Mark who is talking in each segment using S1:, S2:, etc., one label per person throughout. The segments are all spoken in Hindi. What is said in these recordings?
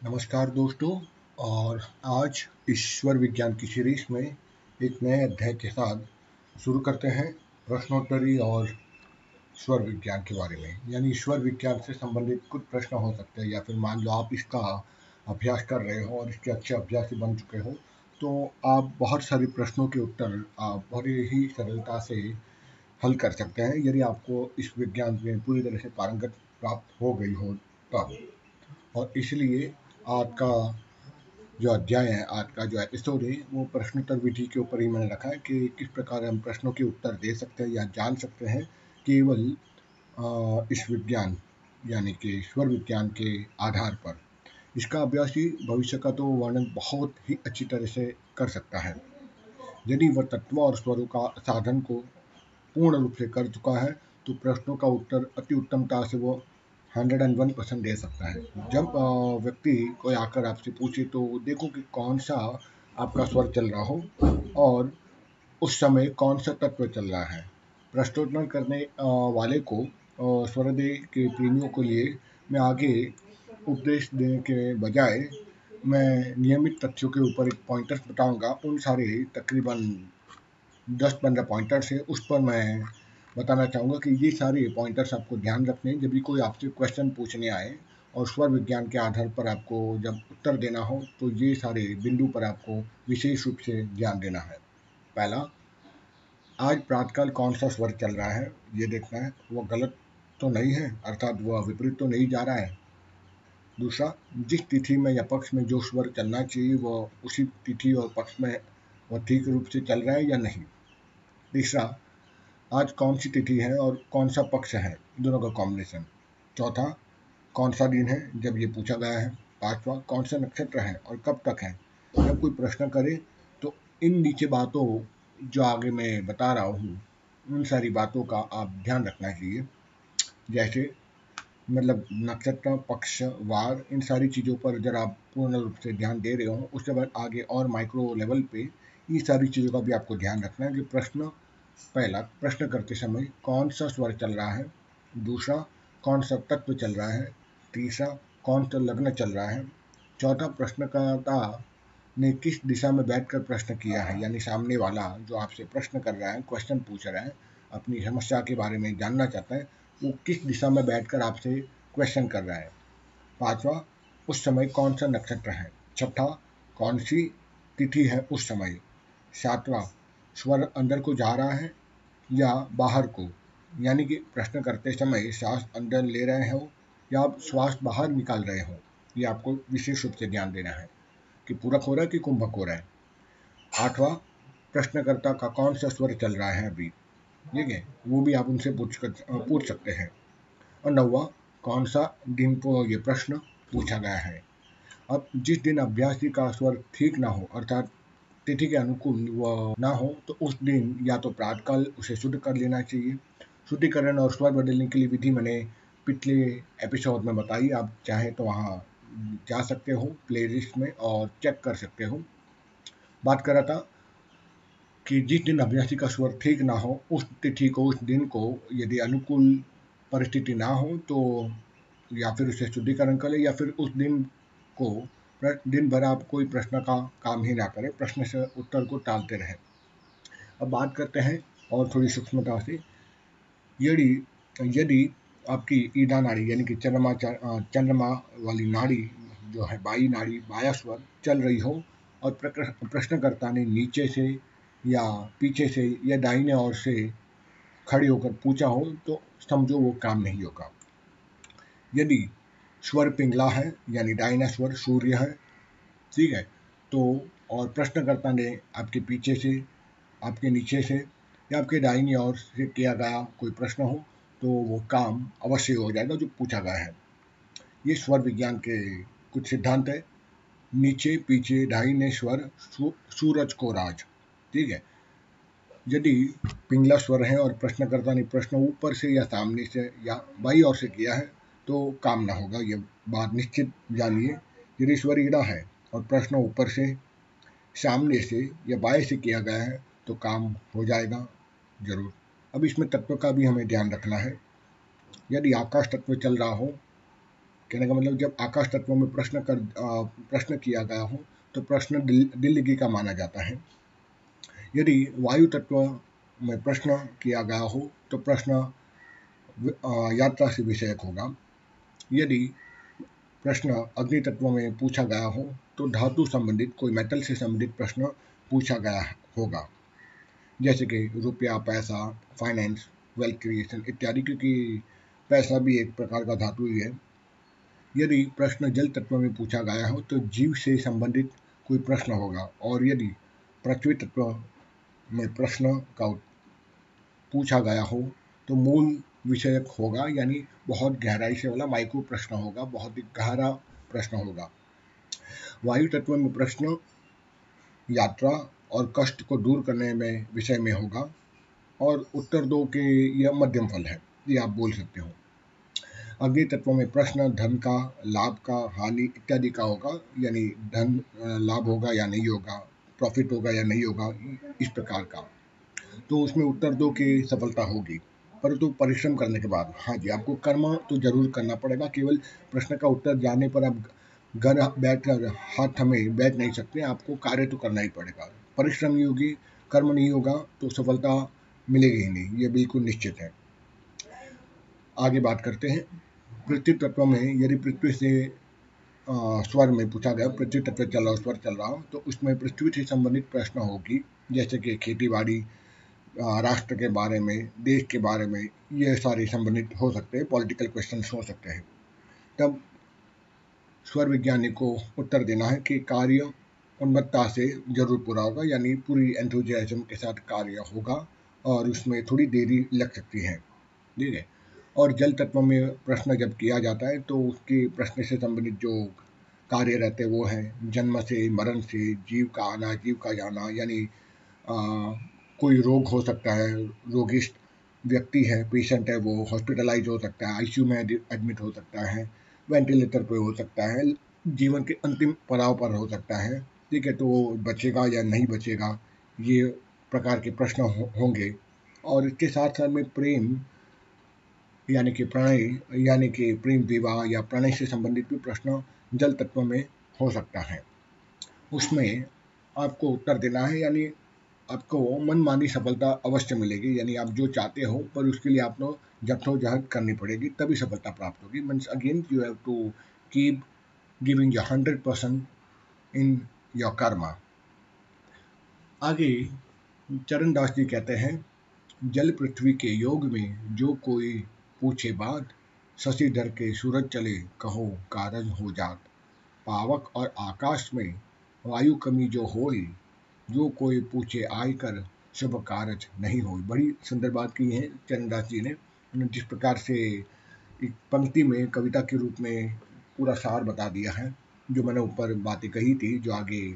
S1: नमस्कार दोस्तों, और आज ईश्वर विज्ञान की सीरीज़ में एक नए अध्याय के साथ शुरू करते हैं प्रश्नोत्तरी और ईश्वर विज्ञान के बारे में। यानी ईश्वर विज्ञान से संबंधित कुछ प्रश्न हो सकते हैं, या फिर मान लो आप इसका अभ्यास कर रहे हो और इसके अच्छे अभ्यासी बन चुके हो तो आप बहुत सारे प्रश्नों के उत्तर आप बड़ी ही सरलता से हल कर सकते हैं, यदि आपको इस विज्ञान में पूरी तरह से पारंगत प्राप्त हो गई हो तब। और इसलिए आज का जो अध्याय है, आज का जो एपिसोड है, वो प्रश्नोत्तर विधि के ऊपर ही मैंने रखा है कि किस प्रकार हम प्रश्नों के उत्तर दे सकते हैं या जान सकते हैं केवल इस विज्ञान, यानी कि ईश्वर विज्ञान के आधार पर। इसका अभ्यास ही भविष्य का तो वर्णन बहुत ही अच्छी तरह से कर सकता है। यदि वह तत्व और स्वरों का साधन को पूर्ण रूप से कर चुका है तो प्रश्नों का उत्तर, अति उत्तमता से वो हंड्रेड एंड वन परसेंट दे सकता है। जब व्यक्ति कोई आकर आपसे पूछे तो देखो कि कौन सा आपका स्वर चल रहा हो और उस समय कौन सा तत्व चल रहा है। प्रश्नोत्तर करने वाले को स्वरदेह के प्रेमियों के लिए मैं आगे उपदेश देने के बजाय मैं नियमित तथ्यों के ऊपर एक पॉइंटर्स बताऊँगा। उन सारे तकरीबन दस पंद्रह पॉइंटर्स है। उस पर मैं बताना चाहूँगा कि ये सारे पॉइंटर्स आपको ध्यान रखने जब भी कोई आपसे क्वेश्चन पूछने आए और स्वर विज्ञान के आधार पर आपको जब उत्तर देना हो तो ये सारे बिंदु पर आपको विशेष रूप से ध्यान देना है। पहला, आज प्रातकाल कौन सा स्वर चल रहा है, ये देखना है। वो गलत तो नहीं है, अर्थात वह विपरीत तो नहीं जा रहा है। दूसरा, जिस तिथि में या पक्ष में जो स्वर चलना चाहिए, वह उसी तिथि और पक्ष में वह ठीक रूप से चल रहा है या नहीं। तीसरा आज कौन सी तिथि है और कौन सा पक्ष है? दोनों का कॉम्बिनेशन चौथा, कौन सा दिन है? जब ये पूछा गया है। पांचवा, कौन सा नक्षत्र है और कब तक है? जब कोई प्रश्न करे तो इन नीचे बातों जो आगे मैं बता रहा हूँ, उन सारी बातों का आप ध्यान रखना चाहिए। जैसे मतलब नक्षत्र, पक्ष, वार, इन सारी चीज़ों पर अगर आप पूर्ण रूप से ध्यान दे रहे हो। उसके बाद आगे और माइक्रो लेवल पे ये सारी चीज़ों का भी आपको ध्यान रखना है कि प्रश्न पहला प्रश्न करते समय कौन सा स्वर चल रहा है? दूसरा, कौन सा तत्व चल रहा है? तीसरा, कौन सा लग्न चल रहा है? चौथा प्रश्नकर्ता ने किस दिशा में बैठकर प्रश्न किया है? यानी सामने वाला जो आपसे प्रश्न कर रहा है क्वेश्चन पूछ रहा है, अपनी समस्या के बारे में जानना चाहता है, वो किस दिशा में बैठकर आपसे क्वेश्चन कर रहा है? पांचवा, उस समय कौन सा नक्षत्र है? छठा, कौन सी तिथि है उस समय? सातवां स्वर अंदर को जा रहा है या बाहर को? यानी कि प्रश्न करते समय श्वास अंदर ले रहे हो या आप श्वास बाहर निकाल रहे हो? ये आपको विशेष रूप से ध्यान देना है कि पूरक हो रहा है कि कुंभक हो रहा है। आठवां, प्रश्नकर्ता का कौन सा स्वर चल रहा है अभी? ठीक है, वो भी आप उनसे पूछ कर, पूछ सकते हैं। और नौवा, कौन सा दिन को ये प्रश्न पूछा गया है? अब जिस दिन अभ्यासी का स्वर ठीक ना हो, अर्थात तिथि के अनुकूल वह ना हो तो उस दिन या तो प्रातकाल उसे शुद्ध कर लेना चाहिए। शुद्धिकरण और स्वर बदलने के लिए विधि मैंने पिछले एपिसोड में बताई। आप चाहे तो वहाँ जा सकते हो प्ले में और चेक कर सकते हो। बात कर रहा था कि जिस दिन अभ्यासी का स्वर ठीक ना हो, उस तिथि को, उस दिन को यदि अनुकूल परिस्थिति ना हो तो या फिर उसे शुद्धिकरण करें या फिर उस दिन को दिन भर आप कोई प्रश्न का काम ही ना करें, प्रश्न से उत्तर को टालते रहें। अब बात करते हैं और थोड़ी सूक्ष्मता से। यदि यदि आपकी ईदा नाड़ी, यानी कि चंद्रमा चंद्रमा वाली नाड़ी जो है, बाई नाड़ी, बाया स्वर चल रही हो और प्रश्नकर्ता ने नीचे से या पीछे से या दाहिने ओर से खड़े होकर पूछा हो तो समझो वो काम नहीं होगा। यदि स्वर पिंगला है, यानी डायनास्वर सूर्य है। ठीक है? तो और प्रश्नकर्ता ने आपके पीछे से, आपके नीचे से, या आपके दाहिनी ओर से किया गया कोई प्रश्न हो तो वो काम अवश्य हो जाएगा जो पूछा गया है। ये स्वर विज्ञान के कुछ सिद्धांत है। नीचे, पीछे, दाहिने स्वर सूरज को राज। ठीक है? यदि पिंगला स्वर है और प्रश्नकर्ता ने प्रश्न ऊपर से या सामने से या बाई ओर से किया है तो काम ना होगा ये बात निश्चित जानिए। यदि स्वर ईड़ा है और प्रश्न ऊपर से सामने से या बाएँ से किया गया है तो काम हो जाएगा ज़रूर। अब इसमें तत्व का भी हमें ध्यान रखना है। यदि आकाश तत्व चल रहा हो कहने का मतलब जब आकाश तत्वों में प्रश्न कर प्रश्न किया गया हो तो प्रश्न दिल, दिल्ली का माना जाता है। यदि वायु तत्व में प्रश्न किया गया हो तो प्रश्न यात्रा से विषयक होगा। यदि प्रश्न अग्नि तत्व में पूछा गया हो तो धातु संबंधित कोई मेटल से संबंधित प्रश्न पूछा गया होगा। जैसे कि रुपया, पैसा फाइनेंस वेल्थ क्रिएशन इत्यादि, क्योंकि पैसा भी एक प्रकार का धातु ही है। यदि प्रश्न जल तत्व में पूछा गया हो तो जीव से संबंधित कोई प्रश्न होगा, और यदि पृथ्वी तत्व में प्रश्न का पूछा गया हो तो मूल विषयक होगा, यानी बहुत गहराई से वाला माइक्रो प्रश्न होगा, बहुत ही गहरा प्रश्न होगा। वायु तत्व में प्रश्न, यात्रा और कष्ट को दूर करने में, विषय में होगा। और उत्तर दो के, यह मध्यम फल है, ये आप बोल सकते हो। अग्नि तत्व में प्रश्न, धन का, लाभ का, हानि इत्यादि का होगा, यानी धन, लाभ होगा या नहीं होगा प्रॉफिट होगा या नहीं होगा, इस प्रकार का। तो उसमें उत्तर दो की सफलता होगी। परंतु तो परिश्रम करने के बाद। हाँ जी, आपको कर्म तो ज़रूर करना पड़ेगा, केवल प्रश्न का उत्तर जाने पर आप घर बैठ हाथ हमें बैठ नहीं सकते, आपको कार्य तो करना ही पड़ेगा। परिश्रम नहीं होगी कर्म नहीं होगा तो सफलता मिलेगी ही नहीं, ये बिल्कुल निश्चित है। आगे बात करते हैं। पृथ्वी तत्व में यदि पृथ्वी से स्वर में पूछा गया, पृथ्वी तत्व चल रहा, स्वर चल रहा तो उसमें पृथ्वी से संबंधित प्रश्न होगी, जैसे कि खेती बाड़ी राष्ट्र के बारे में, देश के बारे में ये सारे संबंधित हो सकते हैं पॉलिटिकल क्वेश्चन हो सकते हैं। तब स्वर विज्ञानी को उत्तर देना है कि कार्य उन्मत्ता से ज़रूर पूरा होगा, यानी पूरी एंथुजियाज्म के साथ कार्य होगा और उसमें थोड़ी देरी लग सकती है। ठीक है? और जल तत्व में प्रश्न जब किया जाता है तो उसके प्रश्न से संबंधित जो कार्य रहते वो हैं जन्म से, मरण से, जीव का आना, जीव का जाना, यानी कोई रोग हो सकता है रोगिष्ट व्यक्ति है पेशेंट है वो हॉस्पिटलाइज हो सकता है आईसीयू में एडमिट हो सकता है वेंटिलेटर पे हो सकता है जीवन के अंतिम पड़ाव पर हो सकता है ठीक है तो वो बचेगा या नहीं बचेगा ये प्रकार के प्रश्न हो, होंगे। और इसके साथ साथ में प्रेम यानी कि प्रणय यानी कि प्रेम विवाह या प्रणय से संबंधित भी प्रश्न जल तत्व में हो सकता है। उसमें आपको उत्तर देना है यानी आपको मनमानी सफलता अवश्य मिलेगी, यानी आप जो चाहते हो, पर उसके लिए आपको जद्दोजहद करनी पड़ेगी, तभी सफलता प्राप्त होगी। Means again you have to keep giving your hundred percent in your karma आगे, चरण दास जी कहते हैं, जल पृथ्वी के योग में जो कोई पूछे बात, शशि डर के सूरज चले, कहो कारज हो जात। पावक और आकाश में वायु कमी जो होई जो कोई पूछे आय कर शुभ कारज नहीं हो। बड़ी सुंदर बात की है चरणदास जी ने। जिस प्रकार से एक पंक्ति में कविता के रूप में पूरा सार बता दिया है, जो मैंने ऊपर बातें कही थी, जो आगे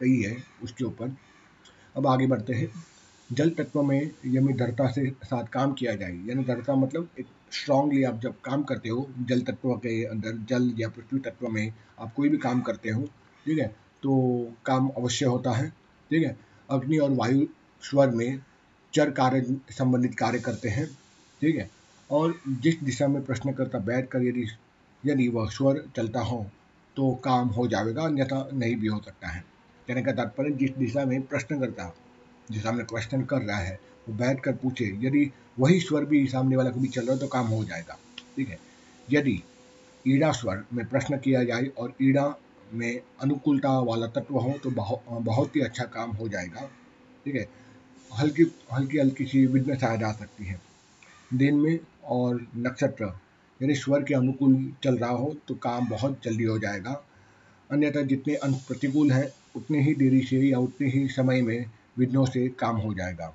S1: कही है उसके ऊपर। अब आगे बढ़ते हैं। जल तत्व में यदि दृढ़ता से साथ काम किया जाए। यानी दृढ़ता मतलब एक स्ट्रांगली आप जब काम करते हो, जल तत्व के अंदर, जल या पृथ्वी तत्व में आप कोई भी काम करते हो, ठीक है? तो काम अवश्य होता है। ठीक है? अग्नि और वायु स्वर में चर कार्य संबंधित कार्य करते हैं, ठीक है? और जिस दिशा में प्रश्नकर्ता बैठ कर यदि यदि वह स्वर चलता हो तो काम हो जाएगा, अन्यथा नहीं भी हो सकता है। कहने का तात्पर्य, जिस दिशा में प्रश्नकर्ता जो सामने क्वेश्चन कर रहा है, वो बैठ कर पूछे, यदि वही स्वर भी सामने वाला कभी चल रहा है तो काम हो जाएगा, ठीक है? यदि ईड़ा स्वर में प्रश्न किया जाए और ईड़ा में अनुकूलता वाला तत्व हो तो बहुत ही अच्छा काम हो जाएगा। ठीक है? हल्की हल्की हल्की सी विघ्न आ जा सकती है। दिन में और नक्षत्र, यदि स्वर के अनुकूल चल रहा हो तो काम बहुत जल्दी हो जाएगा। अन्यथा जितने अंक प्रतिकूल हैं, उतने ही देरी से या उतने ही समय में विघ्नों से काम हो जाएगा।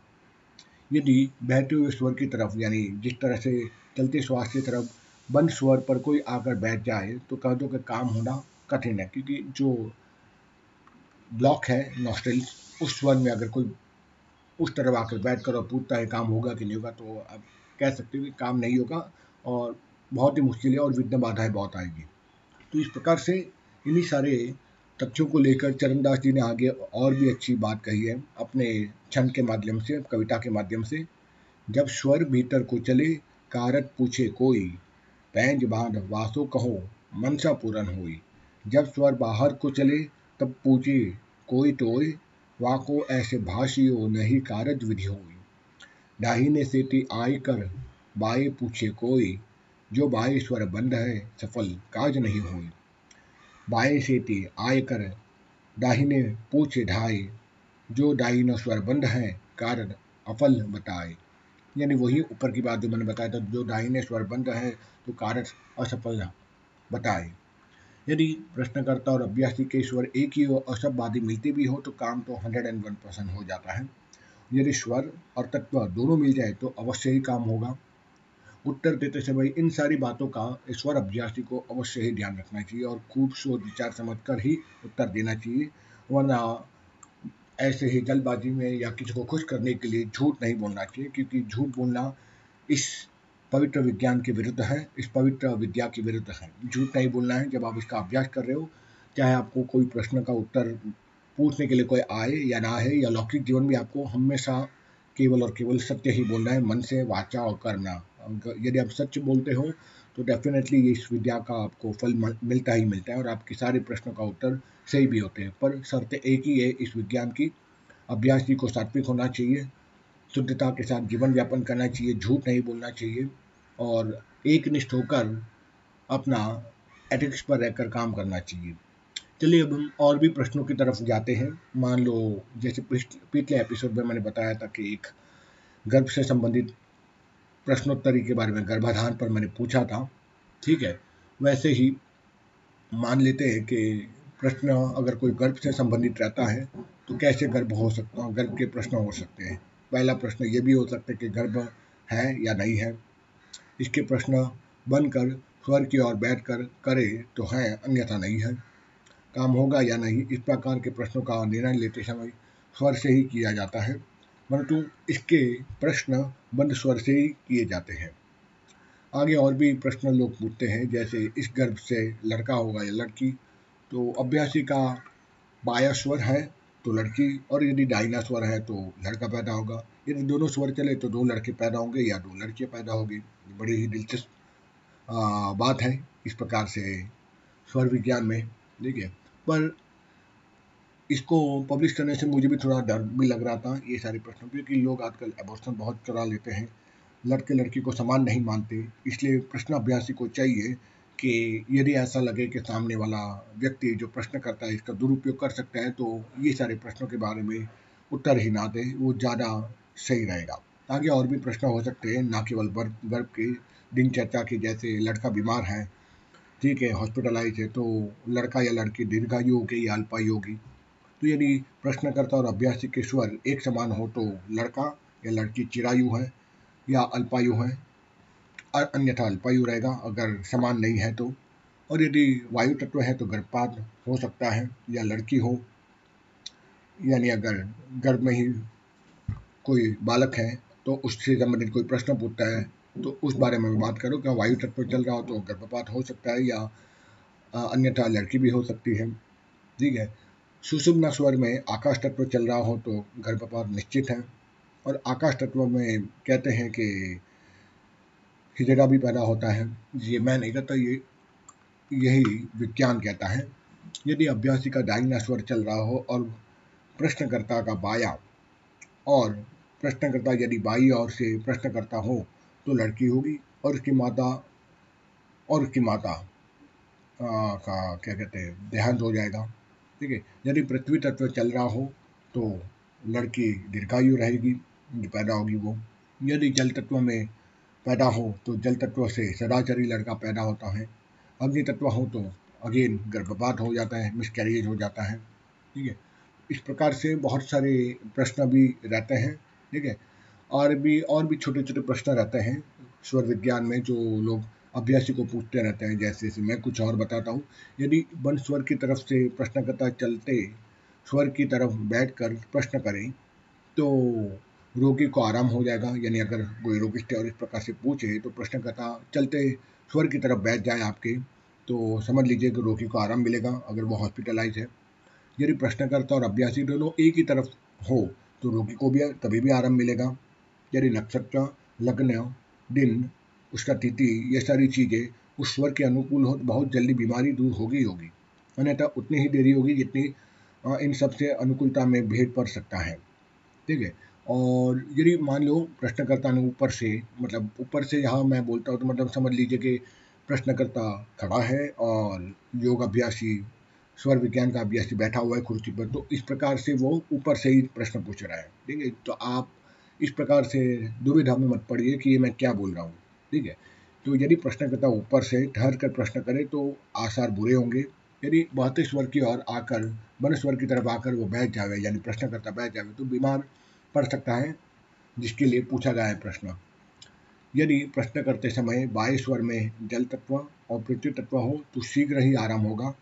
S1: यदि बहते हुए स्वर की तरफ़, यानी जिस तरह से चलते श्वास की तरफ़, बंद स्वर पर कोई आकर बैठ जाए तो कह दो कि काम होना कठिन है, क्योंकि जो ब्लॉक है नॉस्ट्रल उस स्वर में अगर कोई उस तरफ़ आकर बैठ कर और पूछता है काम होगा कि नहीं होगा तो आप कह सकते हो कि काम नहीं होगा और बहुत ही मुश्किल है और विघ्न बाधाएँ बहुत आएगी। तो इस प्रकार से इन्हीं सारे तथ्यों को लेकर चरणदास जी ने आगे और भी अच्छी बात कही है, अपने छंद के माध्यम से, कविता के माध्यम से। जब स्वर भीतर को चले कारक पूछे कोई, पैंज बाँध वासो कहो, मनसा पूरन हुई। जब स्वर बाहर को चले, तब पूछे, कोई टोय वाको ऐसे भाषियो नहीं कारज विधि हुई। दाहिने सेती आय कर बाए पूछे, कोई, जो बाए स्वर बंद है, सफल काज नहीं हुई। बाए सेती आय कर दाहिने पूछे ढाई जो दाहिना स्वर बंद है, कारण अफल बताए। यानी वही ऊपर की बात जो मैंने बताया था, जो दाहिने स्वर बंद है तो कारण असफल बताए। यदि प्रश्नकर्ता और अभ्यासी के स्वर एक ही और सब बाधी मिलती भी हो तो काम तो हंड्रेड एंड वन परसेंट हो जाता है। यदि स्वर और तत्व दोनों मिल जाए तो अवश्य ही काम होगा। उत्तर देते समय इन सारी बातों का स्वर अभ्यासी को अवश्य ही ध्यान रखना चाहिए और खूब सोच विचार समझ कर ही उत्तर देना चाहिए, वरना ऐसे ही जल्दबाजी में या किसी को खुश करने के लिए झूठ नहीं बोलना चाहिए, क्योंकि झूठ बोलना इस पवित्र विज्ञान के विरुद्ध है, इस पवित्र विद्या के विरुद्ध है। झूठ नहीं बोलना है, जब आप इसका अभ्यास कर रहे हो, चाहे आपको कोई प्रश्न का उत्तर पूछने के लिए कोई आए या ना आए, या लौकिक जीवन में आपको हमेशा केवल और केवल सत्य ही बोलना है, मन से वाचा और करना। यदि आप सच बोलते हो तो डेफिनेटली इस विद्या का आपको फल मिलता ही मिलता है और आपके सारे प्रश्नों का उत्तर सही भी होते हैं। पर शर्त एक ही है, इस विज्ञान की, अभ्यासी को सात्विक होना चाहिए, शुद्धता के साथ जीवन यापन करना चाहिए, झूठ नहीं बोलना चाहिए। और एक निष्ठ होकर अपना एथिक्स पर रहकर काम करना चाहिए। चलिए अब हम और भी प्रश्नों की तरफ़ जाते हैं। मान लो, जैसे पिछले एपिसोड में मैंने बताया था कि एक गर्भ से संबंधित प्रश्नोत्तरी के बारे में, गर्भाधान पर मैंने पूछा था। ठीक है? वैसे ही मान लेते हैं कि प्रश्न अगर कोई गर्भ से संबंधित रहता है तो कैसे गर्भ हो सकता, गर्भ के प्रश्न हो सकते हैं? पहला प्रश्न ये भी हो सकता है कि गर्भ है या नहीं है। इसके प्रश्न बनकर, स्वर की ओर बैठ कर करे तो है, अन्यथा नहीं है। काम होगा या नहीं, इस प्रकार के प्रश्नों का निर्णय लेते समय स्वर से ही किया जाता है, परंतु इसके प्रश्न बंद स्वर से ही किए जाते हैं। आगे और भी प्रश्न लोग पूछते हैं, जैसे, इस गर्भ से लड़का होगा या लड़की? तो अभ्यासी का बाया स्वर है तो लड़की, और यदि डाइना स्वर है तो लड़का पैदा होगा। यदि दोनों स्वर चले तो दो लड़के पैदा होंगे या दो लड़कियाँ पैदा होगी। बड़ी ही दिलचस्प बात है इस प्रकार से स्वर विज्ञान में। ठीक है पर इसको पब्लिश करने से मुझे भी थोड़ा डर भी लग रहा था ये सारे प्रश्नों क्योंकि लोग आजकल एबॉर्शन बहुत चला लेते हैं। लड़के लड़की को समान नहीं मानते, इसलिए प्रश्न अभ्यासी को चाहिए कि यदि ऐसा लगे कि सामने वाला व्यक्ति जो प्रश्न करता है इसका दुरुपयोग कर सकता है तो ये सारे प्रश्नों के बारे में उत्तर ही ना दे, वो ज़्यादा सही रहेगा। आगे और भी प्रश्न हो सकते हैं, ना केवल गर्भ की दिनचर्या की जैसे लड़का बीमार है, ठीक है हॉस्पिटलाइज है तो लड़का या लड़की दीर्घायु होगी या अल्पायु होगी। तो यदि प्रश्नकर्ता और अभ्यासी के स्वर एक समान हो तो लड़का या लड़की चिरायु है या अल्पायु है अन्यथा अल्पायु रहेगा, अगर समान नहीं है तो। और यदि वायु तत्व है तो गर्भपात हो सकता है, या लड़की हो। यानी अगर गर्भ में ही कोई बालक है तो उससे संबंधित कोई प्रश्न पूछता है तो उस बारे में बात करो क्या वायु तत्व चल रहा हो तो गर्भपात हो सकता है, या अन्यथा लड़की भी हो सकती है। ठीक है? सुषुम्ना स्वर में आकाश तत्व चल रहा हो तो गर्भपात निश्चित है। और आकाश तत्व में कहते हैं कि हिजड़ा भी पैदा होता है। ये मैं नहीं कहता ये यही विज्ञान कहता है। यदि अभ्यासी का दाहिना स्वर चल रहा हो और प्रश्नकर्ता का बाया और प्रश्नकर्ता यदि बाई और से प्रश्नकर्ता हो तो लड़की होगी और उसकी माता और उसकी माता आ, का क्या कहते हैं देहांत हो जाएगा। ठीक है यदि पृथ्वी तत्व चल रहा हो तो लड़की दीर्घायु रहेगी पैदा होगी वो। यदि जल तत्व में पैदा हो तो जल तत्व से सदाचरी लड़का पैदा होता है। अग्नि तत्व हो तो अगेन गर्भपात हो जाता है मिसकैरेज हो जाता है। ठीक है? इस प्रकार से बहुत सारे प्रश्न भी रहते हैं, ठीक है? और भी और भी छोटे छोटे प्रश्न रहते हैं, स्वर विज्ञान में जो लोग अभ्यासी को पूछते रहते हैं, जैसे जैसे मैं कुछ और बताता हूँ। यदि वन स्वर की तरफ़ से प्रश्नकर्ता चलते, स्वर की तरफ़ बैठ कर प्रश्न करें तो रोगी को आराम हो जाएगा। यानी अगर कोई रोगिष्ट और इस प्रकार से पूछे तो प्रश्नकर्ता चलते स्वर की तरफ़ बैठ जाए आपके। तो समझ लीजिए कि रोगी को आराम मिलेगा, अगर वो हॉस्पिटलाइज है। यदि प्रश्नकर्ता और अभ्यासी दोनों एक ही तरफ़ हो तो रोगी को भी तभी भी आराम मिलेगा। यदि नक्षत्र, लग्न, दिन, उसका तिथि, ये सारी चीज़ें उस स्वर के अनुकूल हो तो बहुत जल्दी बीमारी दूर होगी होगी। अन्यथा उतनी ही देरी होगी जितनी इन सबसे अनुकूलता में भेद पड़ सकता है। ठीक है? और यदि मान लो प्रश्नकर्ता ने ऊपर से मतलब ऊपर से यहाँ मैं बोलता हूँ तो मतलब समझ लीजिए कि प्रश्नकर्ता खड़ा है और योग अभ्यासी, स्वर विज्ञान का अभ्यासी बैठा हुआ है कुर्सी पर तो इस प्रकार से वो ऊपर से ही प्रश्न पूछ रहा है, ठीक है? तो आप इस प्रकार से दुविधा में मत पड़िए कि ये मैं क्या बोल रहा हूँ, ठीक है? तो यदि प्रश्नकर्ता ऊपर से ठहर कर प्रश्न करे तो आसार बुरे होंगे, यदि बहते स्वर की ओर आकर वन स्वर की तरफ़ आकर वो बैठ जावे, यानी प्रश्नकर्ता बैठ जावे तो बीमार पड़ सकता है, जिसके लिए पूछा गया है प्रश्न। यदि प्रश्न करते समय वायु स्वर में जल तत्व और पृथ्वी तत्व हो तो शीघ्र ही आराम होगा।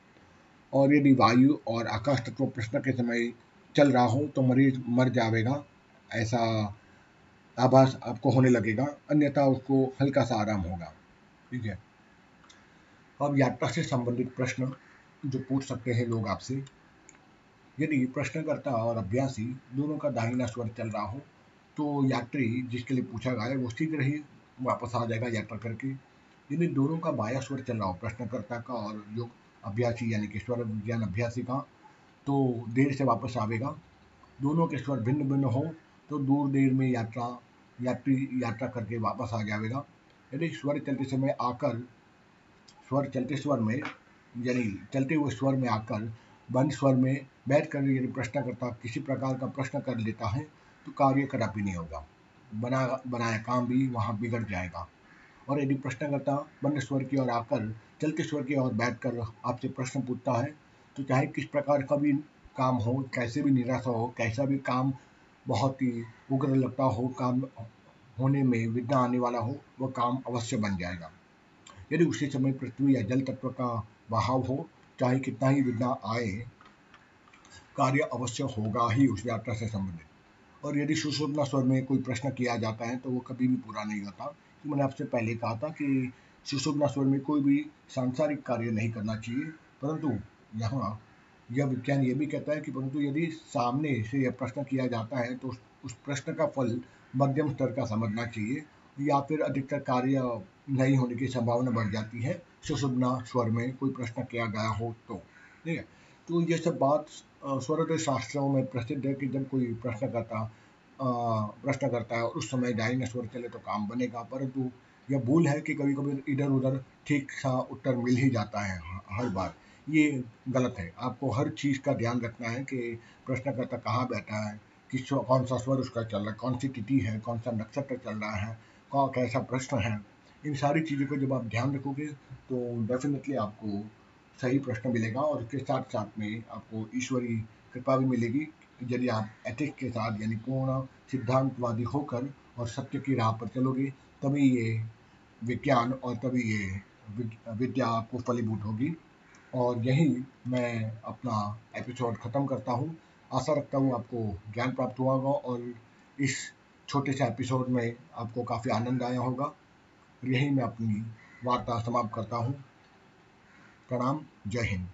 S1: और यदि वायु और आकाश तत्व प्रश्न के समय चल रहा हो तो मरीज़ मर जाएगा। ऐसा आभास आपको होने लगेगा, अन्यथा उसको हल्का सा आराम होगा। ठीक है? अब यात्रा से संबंधित प्रश्न जो पूछ सकते हैं लोग आपसे। यदि प्रश्नकर्ता और अभ्यासी दोनों का दाहिना स्वर चल रहा हो तो यात्री जिसके लिए पूछा गया है, वो शीघ्र ही वापस आ जाएगा यात्रा करके। यदि दोनों का बाया स्वर चल रहा हो, प्रश्नकर्ता का और योग अभ्यासी यानी कि स्वर विज्ञान अभ्यासी का तो देर से वापस आवेगा। दोनों के स्वर भिन्न भिन्न हो तो दूर देर में यात्रा, यात्री यात्रा करके वापस आ जाएगा यदि स्वर चलते समय आकर, स्वर चलते स्वर में, यानी चलते हुए स्वर में आकर बंद स्वर में बैठ कर यदि प्रश्न करता किसी प्रकार का प्रश्न कर लेता है तो कार्य कदापि नहीं होगा। बना, बनाया काम भी वहाँ बिगड़ जाएगा। और यदि प्रश्न करता बंद स्वर की ओर आकर, चलते स्वर की ओर बैठ कर आपसे प्रश्न पूछता है तो चाहे किस प्रकार का भी काम हो, कैसे भी निराशा हो, कैसा भी काम बहुत ही उग्र लगता हो, काम होने में विघ्न आने वाला हो, वह काम अवश्य बन जाएगा। यदि उसी समय पृथ्वी या जल तत्व का बहाव हो चाहे कितना ही विघ्न आए, कार्य अवश्य होगा ही उस यात्रा से संबंधित। और यदि सुशोधना स्वर में कोई प्रश्न किया जाता है तो वो कभी भी पूरा नहीं होता। तो मैंने आपसे पहले कहा था कि सुशोधना स्वर में कोई भी सांसारिक कार्य नहीं करना चाहिए, परंतु यहाँ यह विज्ञान ये भी कहता है कि परंतु यदि सामने से यह प्रश्न किया जाता है तो उस प्रश्न का फल मध्यम स्तर का समझना चाहिए या फिर अधिकतर कार्य नहीं होने की संभावना बढ़ जाती है। सुशुभना स्वर में कोई प्रश्न किया गया हो तो। ठीक है? तो ये सब बात स्वरोदय शास्त्रों में प्रसिद्ध है कि जब कोई प्रश्न करता प्रश्न करता है और उस समय डाइन स्वर चले तो काम बनेगा, परंतु यह भूल है कि कभी कभी इधर उधर ठीक सा उत्तर मिल ही जाता है हर बार। ये गलत है। आपको हर चीज़ का ध्यान रखना है कि प्रश्नकर्ता कहाँ बैठा है, किस कौन सा स्वर उसका चल रहा है, कौन सी तिथि है, कौन सा नक्षत्र चल रहा है कौन कैसा प्रश्न है। इन सारी चीज़ों को जब आप ध्यान रखोगे तो डेफिनेटली आपको सही प्रश्न मिलेगा और उसके साथ साथ में आपको ईश्वरी कृपा भी मिलेगी यदि आप एथिक्स के साथ, यानी पूर्ण सिद्धांतवादी होकर और सत्य की राह पर चलोगे, तभी ये विज्ञान और तभी ये विद्या आपको फलीभूत होगी। और यही मैं अपना एपिसोड ख़त्म करता हूँ। आशा रखता हूँ आपको ज्ञान प्राप्त हुआ होगा और इस छोटे से एपिसोड में आपको काफ़ी आनंद आया होगा। यही मैं अपनी वार्ता समाप्त करता हूँ। प्रणाम जय हिंद।